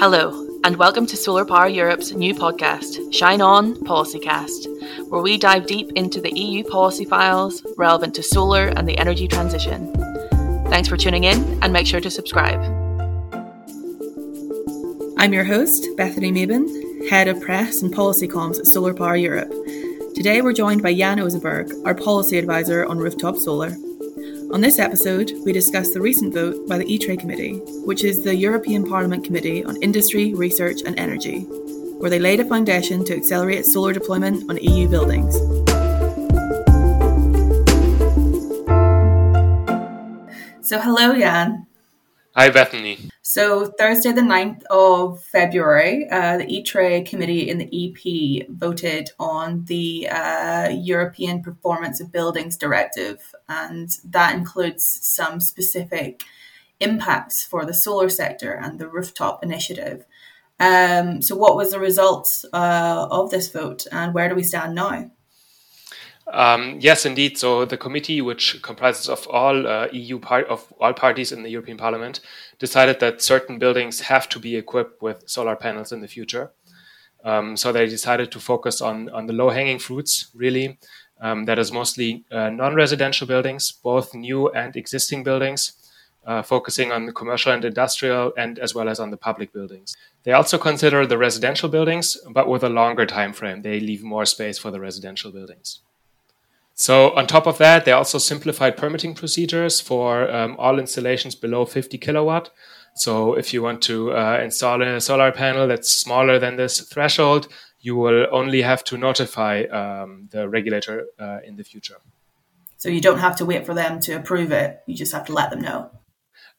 Hello, and welcome to Solar Power Europe's new podcast, Shine On Policycast, where we dive deep into the EU policy files relevant to solar and the energy transition. Thanks for tuning in, and make sure to subscribe. I'm your host, Bethany Mabin, Head of Press and Policy Comms at Solar Power Europe. Today we're joined by Jan Osenberg, our Policy Advisor on Rooftop Solar. On this episode, we discuss the recent vote by the ITRE Committee, which is the European Parliament Committee on Industry, Research and Energy, where they laid a foundation to accelerate solar deployment on EU buildings. So, hello, Jan. Hi, Bethany. So, Thursday, the 9th of February, uh, the ITRE committee in the EP voted on the uh, European Performance of Buildings Directive, and that includes some specific impacts for the solar sector and the rooftop initiative. Um, so, what was the result uh, of this vote, and where do we stand now? Um, yes, indeed. So the committee, which comprises of all uh, EU of all parties in the European Parliament, decided that certain buildings have to be equipped with solar panels in the future. Um, so they decided to focus on on the low hanging fruits. Really, um, that is mostly uh, non residential buildings, both new and existing buildings. Uh, focusing on the commercial and industrial and as well as on the public buildings. They also consider the residential buildings, but with a longer time frame. They leave more space for the residential buildings. So on top of that, they also simplified permitting procedures for um, all installations below 50 kilowatt. So if you want to uh, install a solar panel that's smaller than this threshold, you will only have to notify um, the regulator uh, in the future. So you don't have to wait for them to approve it. You just have to let them know.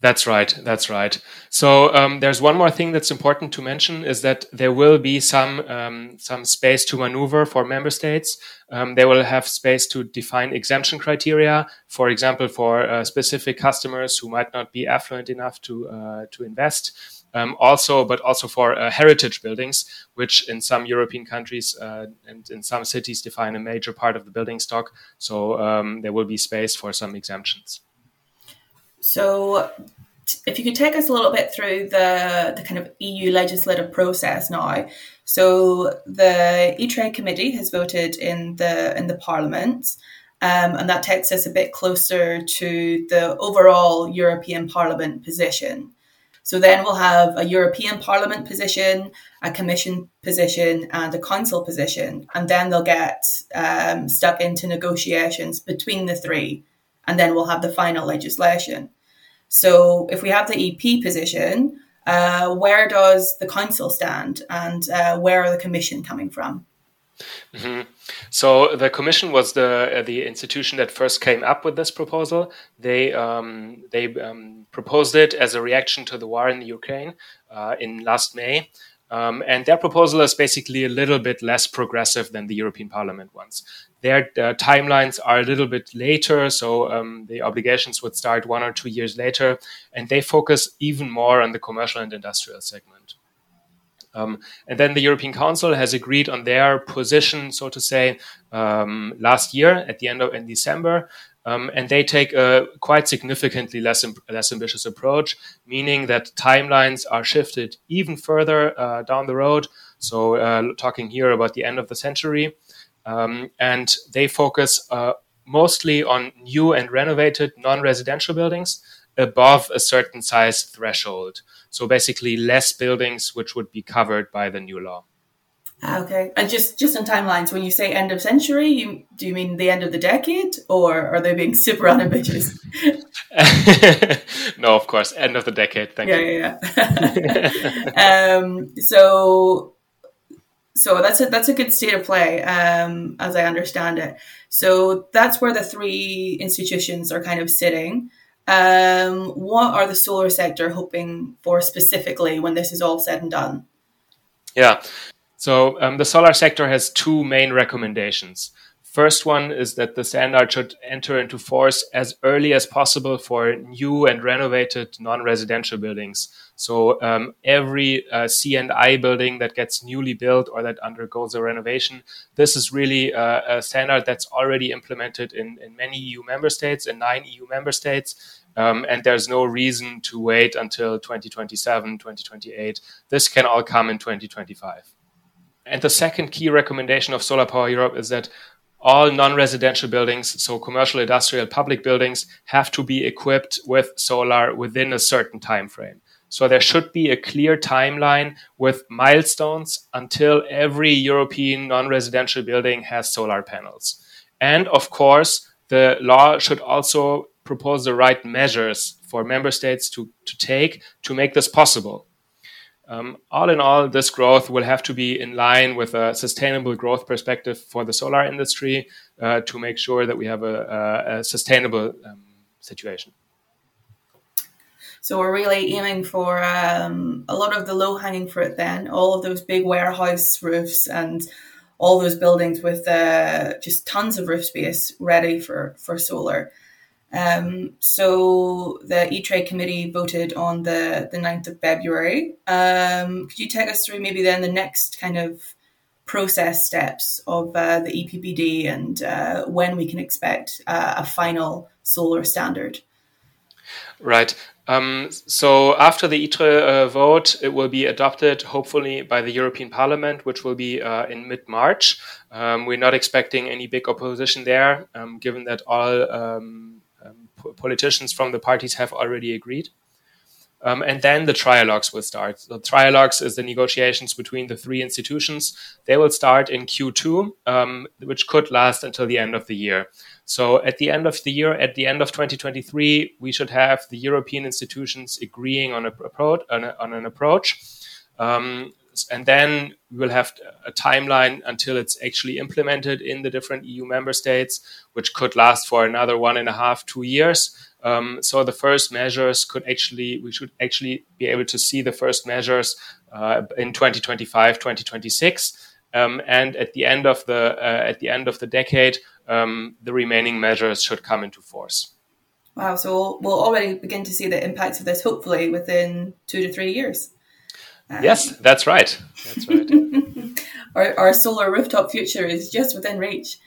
That's right. That's right. So um, there's one more thing that's important to mention is that there will be some um, some space to maneuver for member states. Um, they will have space to define exemption criteria, for example, for uh, specific customers who might not be affluent enough to uh, to invest. Um, also, but also for uh, heritage buildings, which in some European countries uh, and in some cities define a major part of the building stock. So um, there will be space for some exemptions. So, if you could take us a little bit through the, the kind of EU legislative process now. So, the ITRE committee has voted in the in the Parliament. Um, and that takes us a bit closer to the overall European Parliament position. So then we'll have a European Parliament position, a Commission position, and a Council position, and then they'll get um, stuck into negotiations between the three and then we'll have the final legislation. So if we have the EP position, uh, where does the council stand and uh, where are the commission coming from? Mm-hmm. So the commission was the uh, the institution that first came up with this proposal. They um, they um, proposed it as a reaction to the war in the Ukraine uh, in last May, um, and their proposal is basically a little bit less progressive than the European Parliament ones. Their uh, timelines are a little bit later, so um, the obligations would start one or two years later, and they focus even more on the commercial and industrial segment. Um, and then the European Council has agreed on their position, so to say, um, last year at the end of in December, um, and they take a quite significantly less, less ambitious approach, meaning that timelines are shifted even further uh, down the road. So, uh, talking here about the end of the century. Um, and they focus uh, mostly on new and renovated non residential buildings above a certain size threshold. So, basically, less buildings which would be covered by the new law. Ah, okay, and just just in timelines, when you say end of century, you do you mean the end of the decade, or are they being super unambitious? no, of course, end of the decade. Thank yeah, you. Yeah, yeah. um, so, so that's a that's a good state of play, um, as I understand it. So that's where the three institutions are kind of sitting. Um, what are the solar sector hoping for specifically when this is all said and done? Yeah. So um, the solar sector has two main recommendations. First one is that the standard should enter into force as early as possible for new and renovated non-residential buildings. So um, every uh, C&I building that gets newly built or that undergoes a renovation, this is really a, a standard that's already implemented in, in many EU member states, in nine EU member states. Um, and there's no reason to wait until 2027, 2028. This can all come in 2025. And the second key recommendation of Solar Power Europe is that all non-residential buildings, so commercial, industrial, public buildings, have to be equipped with solar within a certain time frame. So there should be a clear timeline with milestones until every European non-residential building has solar panels. And of course, the law should also propose the right measures for member states to, to take to make this possible. Um, all in all, this growth will have to be in line with a sustainable growth perspective for the solar industry uh, to make sure that we have a, a, a sustainable um, situation. So we're really aiming for um, a lot of the low hanging fruit. Then all of those big warehouse roofs and all those buildings with uh, just tons of roof space ready for for solar. Um, so the ITRE committee voted on the, the 9th of February. Um, could you take us through maybe then the next kind of process steps of uh, the EPBD and uh, when we can expect uh, a final solar standard? Right. Um, so after the ITRE uh, vote, it will be adopted hopefully by the European Parliament, which will be uh, in mid-March. Um, we're not expecting any big opposition there, um, given that all um, politicians from the parties have already agreed. Um, and then the trialogues will start. The trialogues is the negotiations between the three institutions. They will start in Q2, um, which could last until the end of the year. So at the end of the year, at the end of 2023, we should have the European institutions agreeing on, a, on, a, on an approach. Um, and then we will have a timeline until it's actually implemented in the different EU member states, which could last for another one and a half, two years. Um, so the first measures could actually, we should actually be able to see the first measures uh, in 2025, 2026. Um, and at the end of the uh, at the end of the decade, um, the remaining measures should come into force. Wow! So we'll already begin to see the impacts of this, hopefully within two to three years. Yes, that's right. That's right. our, our solar rooftop future is just within reach.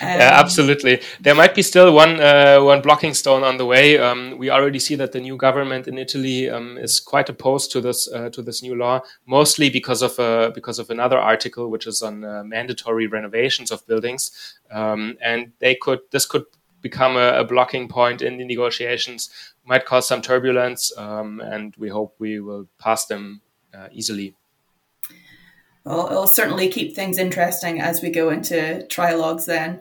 Um, yeah, absolutely. There might be still one uh, one blocking stone on the way. Um, we already see that the new government in Italy um, is quite opposed to this uh, to this new law, mostly because of uh, because of another article which is on uh, mandatory renovations of buildings, um, and they could this could become a, a, blocking point in the negotiations. Might cause some turbulence, um, and we hope we will pass them uh, easily. Well, it'll certainly keep things interesting as we go into trilogues then.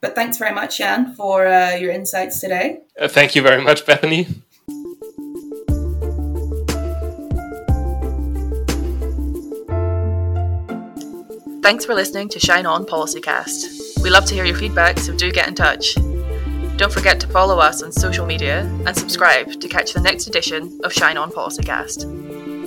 But thanks very much, Jan, for uh, your insights today. Uh, thank you very much, Bethany. Thanks for listening to Shine On Policycast. We love to hear your feedback, so do get in touch. Don't forget to follow us on social media and subscribe to catch the next edition of Shine On Policycast.